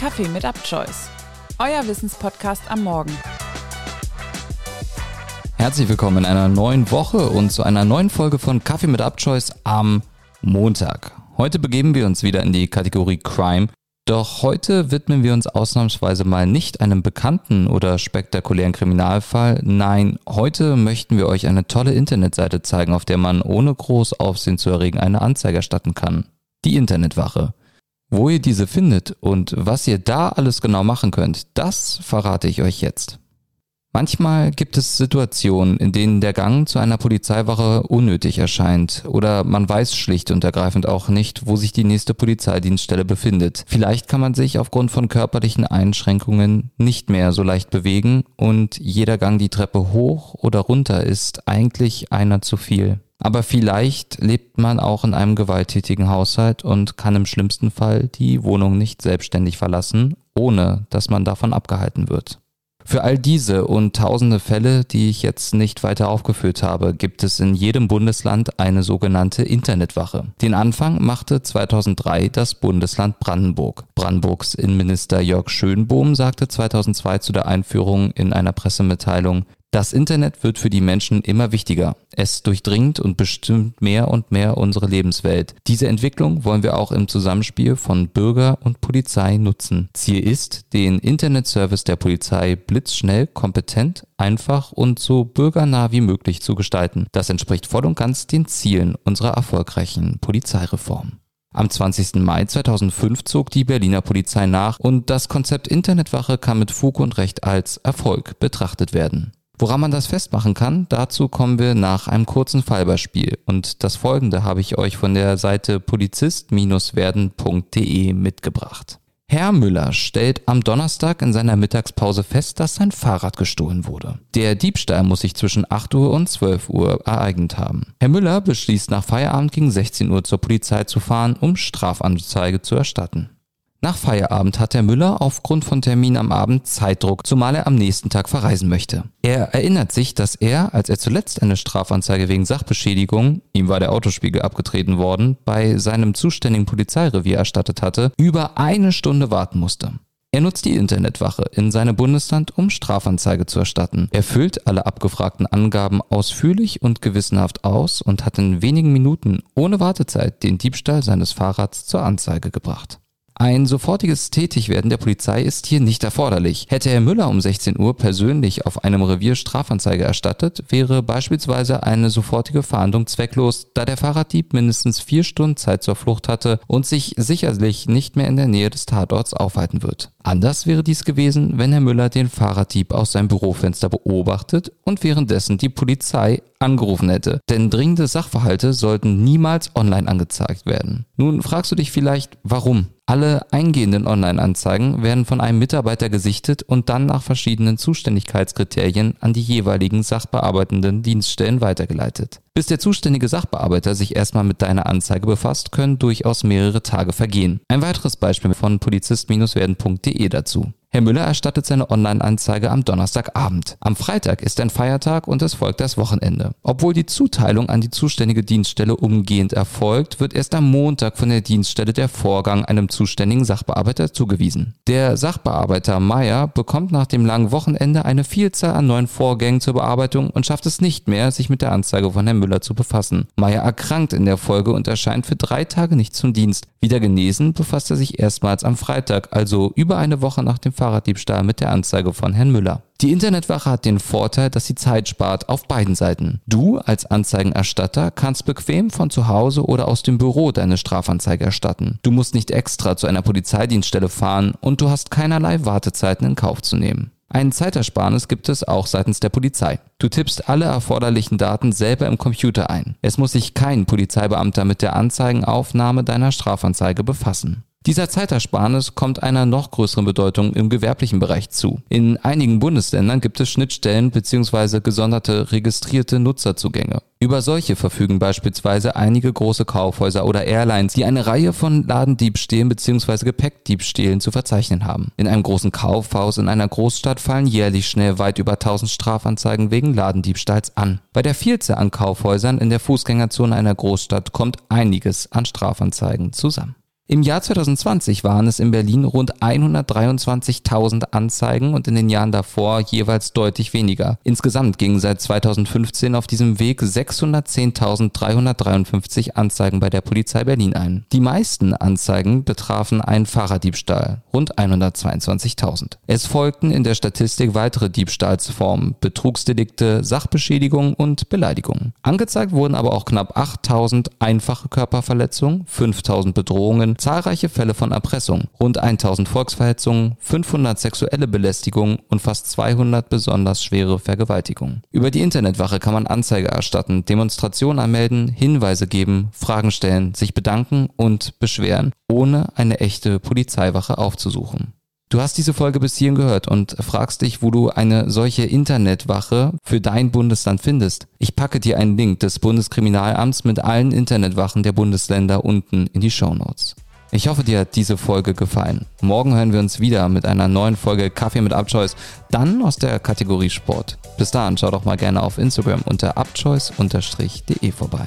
Kaffee mit UpChoice, euer Wissenspodcast am Morgen. Herzlich willkommen in einer neuen Woche und zu einer neuen Folge von Kaffee mit UpChoice am Montag. Heute begeben wir uns wieder in die Kategorie Crime doch heute widmen wir uns ausnahmsweise mal nicht einem bekannten oder spektakulären Kriminalfall. Nein, heute möchten wir euch eine tolle Internetseite zeigen, auf der man ohne groß Aufsehen zu erregen eine Anzeige erstatten kann. Die Internetwache. Wo ihr diese findet und was ihr da alles genau machen könnt, das verrate ich euch jetzt. Manchmal gibt es Situationen, in denen der Gang zu einer Polizeiwache unnötig erscheint oder man weiß schlicht und ergreifend auch nicht, wo sich die nächste Polizeidienststelle befindet. Vielleicht kann man sich aufgrund von körperlichen Einschränkungen nicht mehr so leicht bewegen und jeder Gang die Treppe hoch oder runter ist eigentlich einer zu viel. Aber vielleicht lebt man auch in einem gewalttätigen Haushalt und kann im schlimmsten Fall die Wohnung nicht selbstständig verlassen, ohne dass man davon abgehalten wird. Für all diese und tausende Fälle, die ich jetzt nicht weiter aufgeführt habe, gibt es in jedem Bundesland eine sogenannte Internetwache. Den Anfang machte 2003 das Bundesland Brandenburg. Brandenburgs Innenminister Jörg Schönbohm sagte 2002 zu der Einführung in einer Pressemitteilung, das Internet wird für die Menschen immer wichtiger. Es durchdringt und bestimmt mehr und mehr unsere Lebenswelt. Diese Entwicklung wollen wir auch im Zusammenspiel von Bürger und Polizei nutzen. Ziel ist, den Internetservice der Polizei blitzschnell, kompetent, einfach und so bürgernah wie möglich zu gestalten. Das entspricht voll und ganz den Zielen unserer erfolgreichen Polizeireform. Am 20. Mai 2005 zog die Berliner Polizei nach und das Konzept Internetwache kann mit Fug und Recht als Erfolg betrachtet werden. Woran man das festmachen kann, dazu kommen wir nach einem kurzen Fallbeispiel. Und das folgende habe ich euch von der Seite polizist-werden.de mitgebracht. Herr Müller stellt am Donnerstag in seiner Mittagspause fest, dass sein Fahrrad gestohlen wurde. Der Diebstahl muss sich zwischen 8 Uhr und 12 Uhr ereignet haben. Herr Müller beschließt nach Feierabend gegen 16 Uhr zur Polizei zu fahren, um Strafanzeige zu erstatten. Nach Feierabend hat Herr Müller aufgrund von Terminen am Abend Zeitdruck, zumal er am nächsten Tag verreisen möchte. Er erinnert sich, dass er, als er zuletzt eine Strafanzeige wegen Sachbeschädigung, ihm war der Autospiegel abgetreten worden, bei seinem zuständigen Polizeirevier erstattet hatte, über eine Stunde warten musste. Er nutzt die Internetwache in seinem Bundesland, um Strafanzeige zu erstatten. Er füllt alle abgefragten Angaben ausführlich und gewissenhaft aus und hat in wenigen Minuten ohne Wartezeit den Diebstahl seines Fahrrads zur Anzeige gebracht. Ein sofortiges Tätigwerden der Polizei ist hier nicht erforderlich. Hätte Herr Müller um 16 Uhr persönlich auf einem Revier Strafanzeige erstattet, wäre beispielsweise eine sofortige Fahndung zwecklos, da der Fahrraddieb mindestens vier Stunden Zeit zur Flucht hatte und sich sicherlich nicht mehr in der Nähe des Tatorts aufhalten wird. Anders wäre dies gewesen, wenn Herr Müller den Fahrraddieb aus seinem Bürofenster beobachtet und währenddessen die Polizei angerufen hätte. Denn dringende Sachverhalte sollten niemals online angezeigt werden. Nun fragst du dich vielleicht, warum? Alle eingehenden Online-Anzeigen werden von einem Mitarbeiter gesichtet und dann nach verschiedenen Zuständigkeitskriterien an die jeweiligen sachbearbeitenden Dienststellen weitergeleitet. Bis der zuständige Sachbearbeiter sich erstmal mit deiner Anzeige befasst, können durchaus mehrere Tage vergehen. Ein weiteres Beispiel von polizist-werden.de dazu. Herr Müller erstattet seine Online-Anzeige am Donnerstagabend. Am Freitag ist ein Feiertag und es folgt das Wochenende. Obwohl die Zuteilung an die zuständige Dienststelle umgehend erfolgt, wird erst am Montag von der Dienststelle der Vorgang einem zuständigen Sachbearbeiter zugewiesen. Der Sachbearbeiter Meyer bekommt nach dem langen Wochenende eine Vielzahl an neuen Vorgängen zur Bearbeitung und schafft es nicht mehr, sich mit der Anzeige von Herrn Müller zu befassen. Meyer erkrankt in der Folge und erscheint für drei Tage nicht zum Dienst. Wieder genesen befasst er sich erstmals am Freitag, also über eine Woche nach dem Fahrraddiebstahl mit der Anzeige von Herrn Müller. Die Internetwache hat den Vorteil, dass sie Zeit spart auf beiden Seiten. Du als Anzeigenerstatter kannst bequem von zu Hause oder aus dem Büro deine Strafanzeige erstatten. Du musst nicht extra zu einer Polizeidienststelle fahren und du hast keinerlei Wartezeiten in Kauf zu nehmen. Ein Zeitersparnis gibt es auch seitens der Polizei. Du tippst alle erforderlichen Daten selber im Computer ein. Es muss sich kein Polizeibeamter mit der Anzeigenaufnahme deiner Strafanzeige befassen. Dieser Zeitersparnis kommt einer noch größeren Bedeutung im gewerblichen Bereich zu. In einigen Bundesländern gibt es Schnittstellen bzw. gesonderte registrierte Nutzerzugänge. Über solche verfügen beispielsweise einige große Kaufhäuser oder Airlines, die eine Reihe von Ladendiebstählen bzw. Gepäckdiebstählen zu verzeichnen haben. In einem großen Kaufhaus in einer Großstadt fallen jährlich schnell weit über 1000 Strafanzeigen wegen Ladendiebstahls an. Bei der Vielzahl an Kaufhäusern in der Fußgängerzone einer Großstadt kommt einiges an Strafanzeigen zusammen. Im Jahr 2020 waren es in Berlin rund 123.000 Anzeigen und in den Jahren davor jeweils deutlich weniger. Insgesamt gingen seit 2015 auf diesem Weg 610.353 Anzeigen bei der Polizei Berlin ein. Die meisten Anzeigen betrafen einen Fahrraddiebstahl, rund 122.000. Es folgten in der Statistik weitere Diebstahlsformen, Betrugsdelikte, Sachbeschädigung und Beleidigung. Angezeigt wurden aber auch knapp 8000 einfache Körperverletzungen, 5000 Bedrohungen, zahlreiche Fälle von Erpressung, rund 1000 Volksverhetzungen, 500 sexuelle Belästigungen und fast 200 besonders schwere Vergewaltigungen. Über die Internetwache kann man Anzeige erstatten, Demonstrationen anmelden, Hinweise geben, Fragen stellen, sich bedanken und beschweren, ohne eine echte Polizeiwache aufzusuchen. Du hast diese Folge bis hierhin gehört und fragst dich, wo du eine solche Internetwache für dein Bundesland findest. Ich packe dir einen Link des Bundeskriminalamts mit allen Internetwachen der Bundesländer unten in die Show Notes. Ich hoffe, dir hat diese Folge gefallen. Morgen hören wir uns wieder mit einer neuen Folge Kaffee mit Upchoice, dann aus der Kategorie Sport. Bis dahin, schau doch mal gerne auf Instagram unter upchoice.de vorbei.